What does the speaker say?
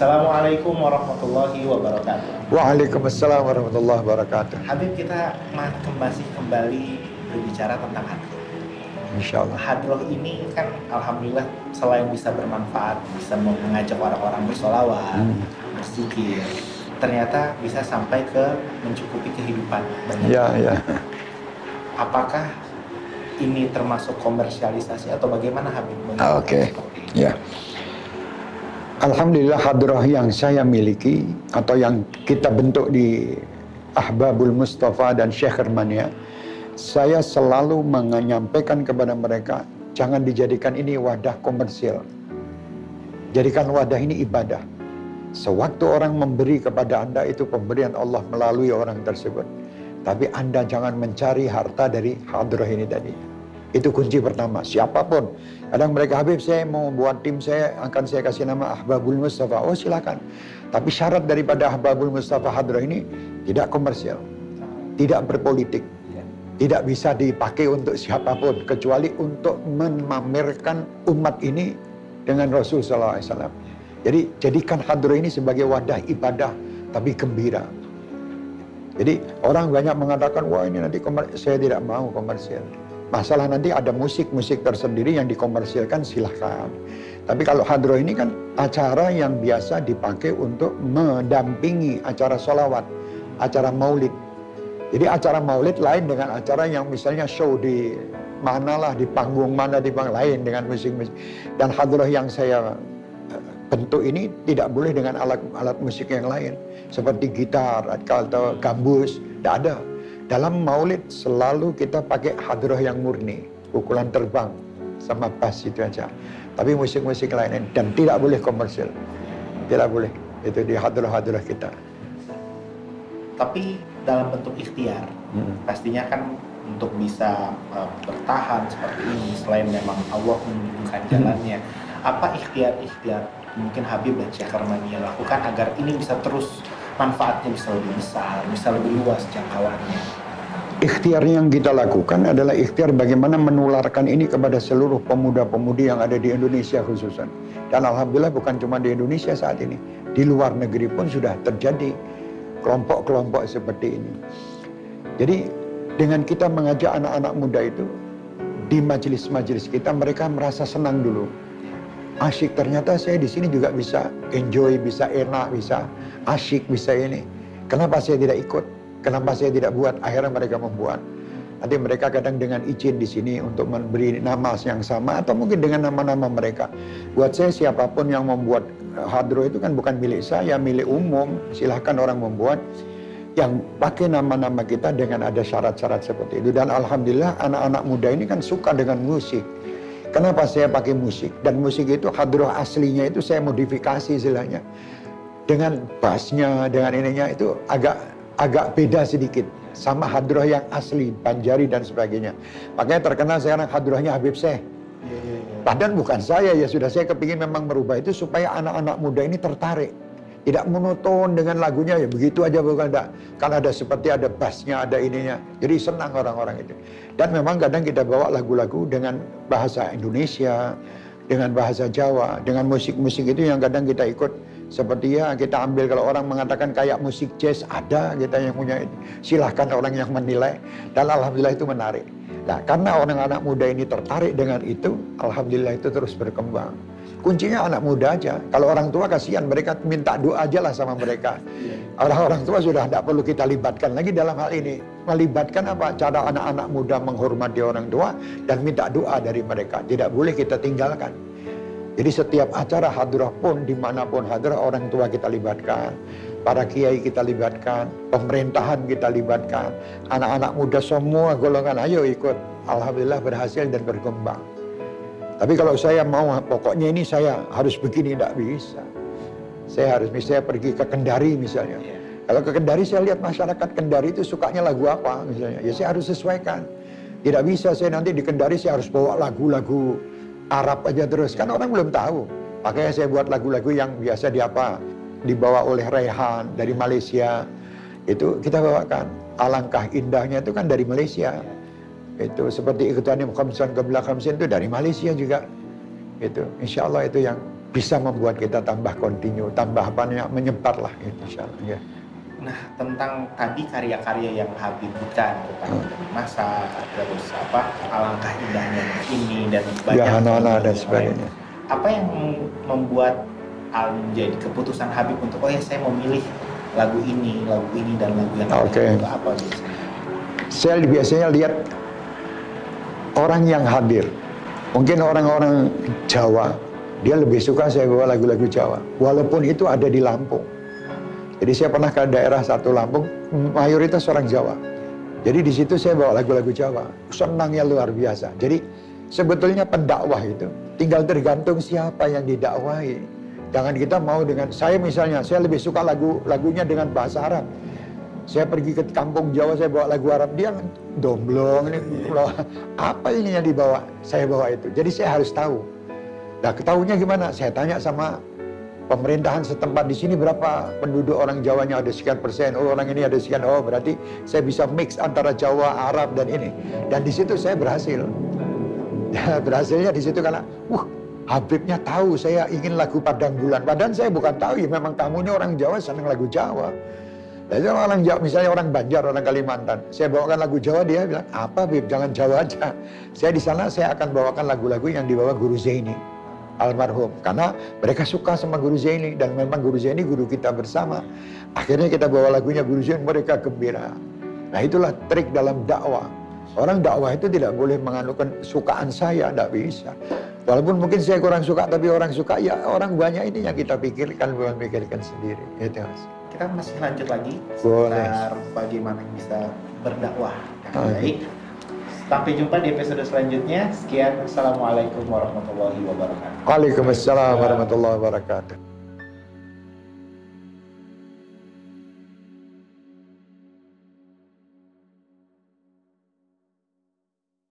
Assalamualaikum warahmatullahi wabarakatuh. Waalaikumsalam warahmatullahi wabarakatuh. Habib kita ma- masih kembali berbicara tentang hadroh. Insya Allah. Hadroh ini kan alhamdulillah selain bisa bermanfaat, bisa mengajak orang-orang bersolawat, Hmm. berzikir, ternyata bisa sampai ke mencukupi kehidupan banyak. Ya, ya. Apakah ini termasuk komersialisasi atau bagaimana Habib? Ah, Oke. Ini? Ya. Alhamdulillah hadrah yang saya miliki atau yang kita bentuk di Ahbabul Mustafa dan Syekh Hermania, saya selalu menyampaikan kepada mereka, jangan dijadikan ini wadah komersil. Jadikan wadah ini ibadah. Sewaktu orang memberi kepada Anda itu pemberian Allah melalui orang tersebut. Tapi Anda jangan mencari harta dari hadrah ini tadi. Itu kunci pertama. Siapa pun. Kadang mereka, Habib saya mau buat tim saya, akan saya kasih nama Ahbabul Mustafa. Oh silakan. Tapi syarat daripada Ahbabul Mustafa Hadrah ini tidak komersial. Tidak berpolitik. Tidak bisa dipakai untuk siapa pun. Kecuali untuk memamerkan umat ini dengan Rasul SAW. Jadi jadikan hadrah ini sebagai wadah ibadah. Tapi gembira. Jadi orang banyak mengatakan, wah ini nanti komer saya tidak mau komersial. Masalah nanti ada musik-musik tersendiri yang dikomersilkan silahkan. Tapi kalau hadroh ini kan acara yang biasa dipakai untuk mendampingi acara sholawat, acara maulid. Jadi acara maulid lain dengan acara yang misalnya show di manalah di panggung mana di panggung lain dengan musik-musik. Dan hadroh yang saya eh, bentuk ini tidak boleh dengan alat-alat musik yang lain seperti gitar atau gambus, tidak ada. Dalam maulid selalu kita pakai hadroh yang murni, pukulan terbang sama bass itu aja. Tapi musik-musik lain dan tidak boleh komersil, tidak boleh. Itu di hadroh-hadroh kita. Tapi dalam bentuk ikhtiar, Hmm. pastinya kan untuk bisa uh, bertahan seperti ini selain memang Allah menunjukkan jalannya apa ikhtiar-ikhtiar mungkin Habib dan Syekh Armania lakukan agar ini bisa terus manfaatnya bisa lebih besar bisa lebih luas jangkauannya Ikhtiar yang kita lakukan adalah ikhtiar bagaimana menularkan ini kepada seluruh pemuda-pemudi yang ada di Indonesia khususan. Dan Alhamdulillah bukan cuma di Indonesia saat ini. Di luar negeri pun sudah terjadi kelompok-kelompok seperti ini. Jadi dengan kita mengajak anak-anak muda itu di majelis-majelis kita mereka merasa senang dulu. Asyik ternyata saya di sini juga bisa enjoy, bisa enak, bisa asyik, bisa ini. Kenapa saya tidak ikut? Kenapa saya tidak buat? Akhirnya mereka membuat. Nanti mereka kadang dengan izin di sini untuk memberi nama yang sama atau mungkin dengan nama-nama mereka. Buat saya siapa pun yang membuat eh, hadro itu kan bukan milik saya, milik umum. Silahkan orang membuat yang pakai nama-nama kita dengan ada syarat-syarat seperti itu. Dan Alhamdulillah anak-anak muda ini kan suka dengan musik. Kenapa saya pakai musik? Dan musik itu hadroh aslinya itu saya modifikasi istilahnya. Dengan bassnya, dengan ininya itu agak agak beda sedikit sama hadroh yang asli, banjari dan sebagainya. Makanya terkenal sekarang hadrohnya Habib Syekh. Padahal bukan saya ya sudah saya kepingin memang merubah itu supaya anak-anak muda ini tertarik. Tidak monoton dengan lagunya ya begitu aja bukan enggak. Kan ada seperti ada bassnya, ada ininya. Jadi senang orang-orang itu. Dan memang kadang kita bawa lagu-lagu dengan bahasa Indonesia, dengan bahasa Jawa, dengan musik-musik itu yang kadang kita ikut seperti ya kita ambil kalau orang mengatakan kayak musik jazz ada kita yang punya itu. Silahkan orang yang menilai dan alhamdulillah itu menarik. Nah karena orang anak muda ini tertarik dengan itu, alhamdulillah itu terus berkembang. Kuncinya anak muda aja. Kalau orang tua kasihan mereka minta doa aja lah sama mereka. Orang-orang tua sudah tidak perlu kita libatkan lagi dalam hal ini. Melibatkan apa? Cara anak-anak muda menghormati orang tua dan minta doa dari mereka. Tidak boleh kita tinggalkan. Jadi setiap acara hadrah pun di mana pun hadrah orang tua kita libatkan. Para kiai kita libatkan, pemerintahan kita libatkan, anak-anak muda semua golongan ayo ikut. Alhamdulillah berhasil dan berkembang. Tapi kalau saya mau pokoknya ini saya harus begini tidak bisa. Saya harus misalnya pergi ke Kendari misalnya. Kalau ke Kendari saya lihat masyarakat Kendari itu sukanya lagu apa misalnya. Ya saya harus sesuaikan. Tidak bisa saya nanti di Kendari saya harus bawa lagu-lagu Arab aja terus. Kan orang belum tahu. Makanya saya buat lagu-lagu yang biasa di apa dibawa oleh Rehan dari Malaysia. Itu kita bawakan. Alangkah indahnya itu kan dari Malaysia. Itu seperti ikutan khamsan qabla khamsin itu dari Malaysia juga. Itu insya Allah itu yang bisa membuat kita tambah kontinu, tambah namanya menyebar lah insya Allah. Ya. Nah, tentang tadi karya-karya yang Habib bukan tentang masa terus apa alangkah indahnya ini dan Ya, banyak dan sebagainya. Apa yang membuat Al menjadi keputusan Habib untuk oh ya saya mau milih lagu ini, lagu ini dan lagu yang lain Oke. itu apa biasanya? Saya biasanya lihat orang yang hadir. Mungkin orang-orang Jawa, dia lebih suka saya bawa lagu-lagu Jawa. Walaupun itu ada di Lampung. Jadi saya pernah ke daerah satu Lampung, mayoritas orang Jawa. Jadi di situ saya bawa lagu-lagu Jawa. Senangnya luar biasa. Jadi sebetulnya pendakwah itu tinggal tergantung siapa yang didakwahi. Jangan kita mau dengan saya misalnya, saya lebih suka lagu lagunya dengan bahasa Arab. Saya pergi ke kampung Jawa, saya bawa lagu Arab, dia domblong ini, apa ini yang dibawa? Saya bawa itu. Jadi saya harus tahu. Nah, ketahuinya gimana? Saya tanya sama pemerintahan setempat di sini berapa penduduk orang Jawanya ada sekian persen. Oh, orang ini ada sekian. Oh, berarti saya bisa mix antara Jawa, Arab dan ini. Dan di situ saya berhasil. Ya, berhasilnya di situ karena, wah, Habibnya tahu saya ingin lagu Padang Bulan. Padahal saya bukan tahu ya memang tamunya orang Jawa senang lagu Jawa. Jadi orang Jawa, misalnya orang Banjar, orang Kalimantan, saya bawakan lagu Jawa, dia bilang, apa Bib, jangan Jawa aja. Saya di sana, saya akan bawakan lagu-lagu yang dibawa Guru Zaini, almarhum. Karena mereka suka sama Guru Zaini, dan memang Guru Zaini guru kita bersama. Akhirnya kita bawa lagunya Guru Zaini, mereka gembira. Nah itulah trik dalam dakwah. Orang dakwah itu tidak boleh menganukan sukaan saya, tidak bisa. Walaupun mungkin saya kurang suka, tapi orang suka, ya orang banyak ini yang kita pikirkan, bukan pikirkan sendiri. Itu Mas. Kita masih lanjut lagi Boleh. seputar bagaimana bisa berdakwah. Oke. baik. Sampai jumpa di episode selanjutnya. Sekian. Assalamualaikum warahmatullahi wabarakatuh. Waalaikumsalam warahmatullahi wabarakatuh.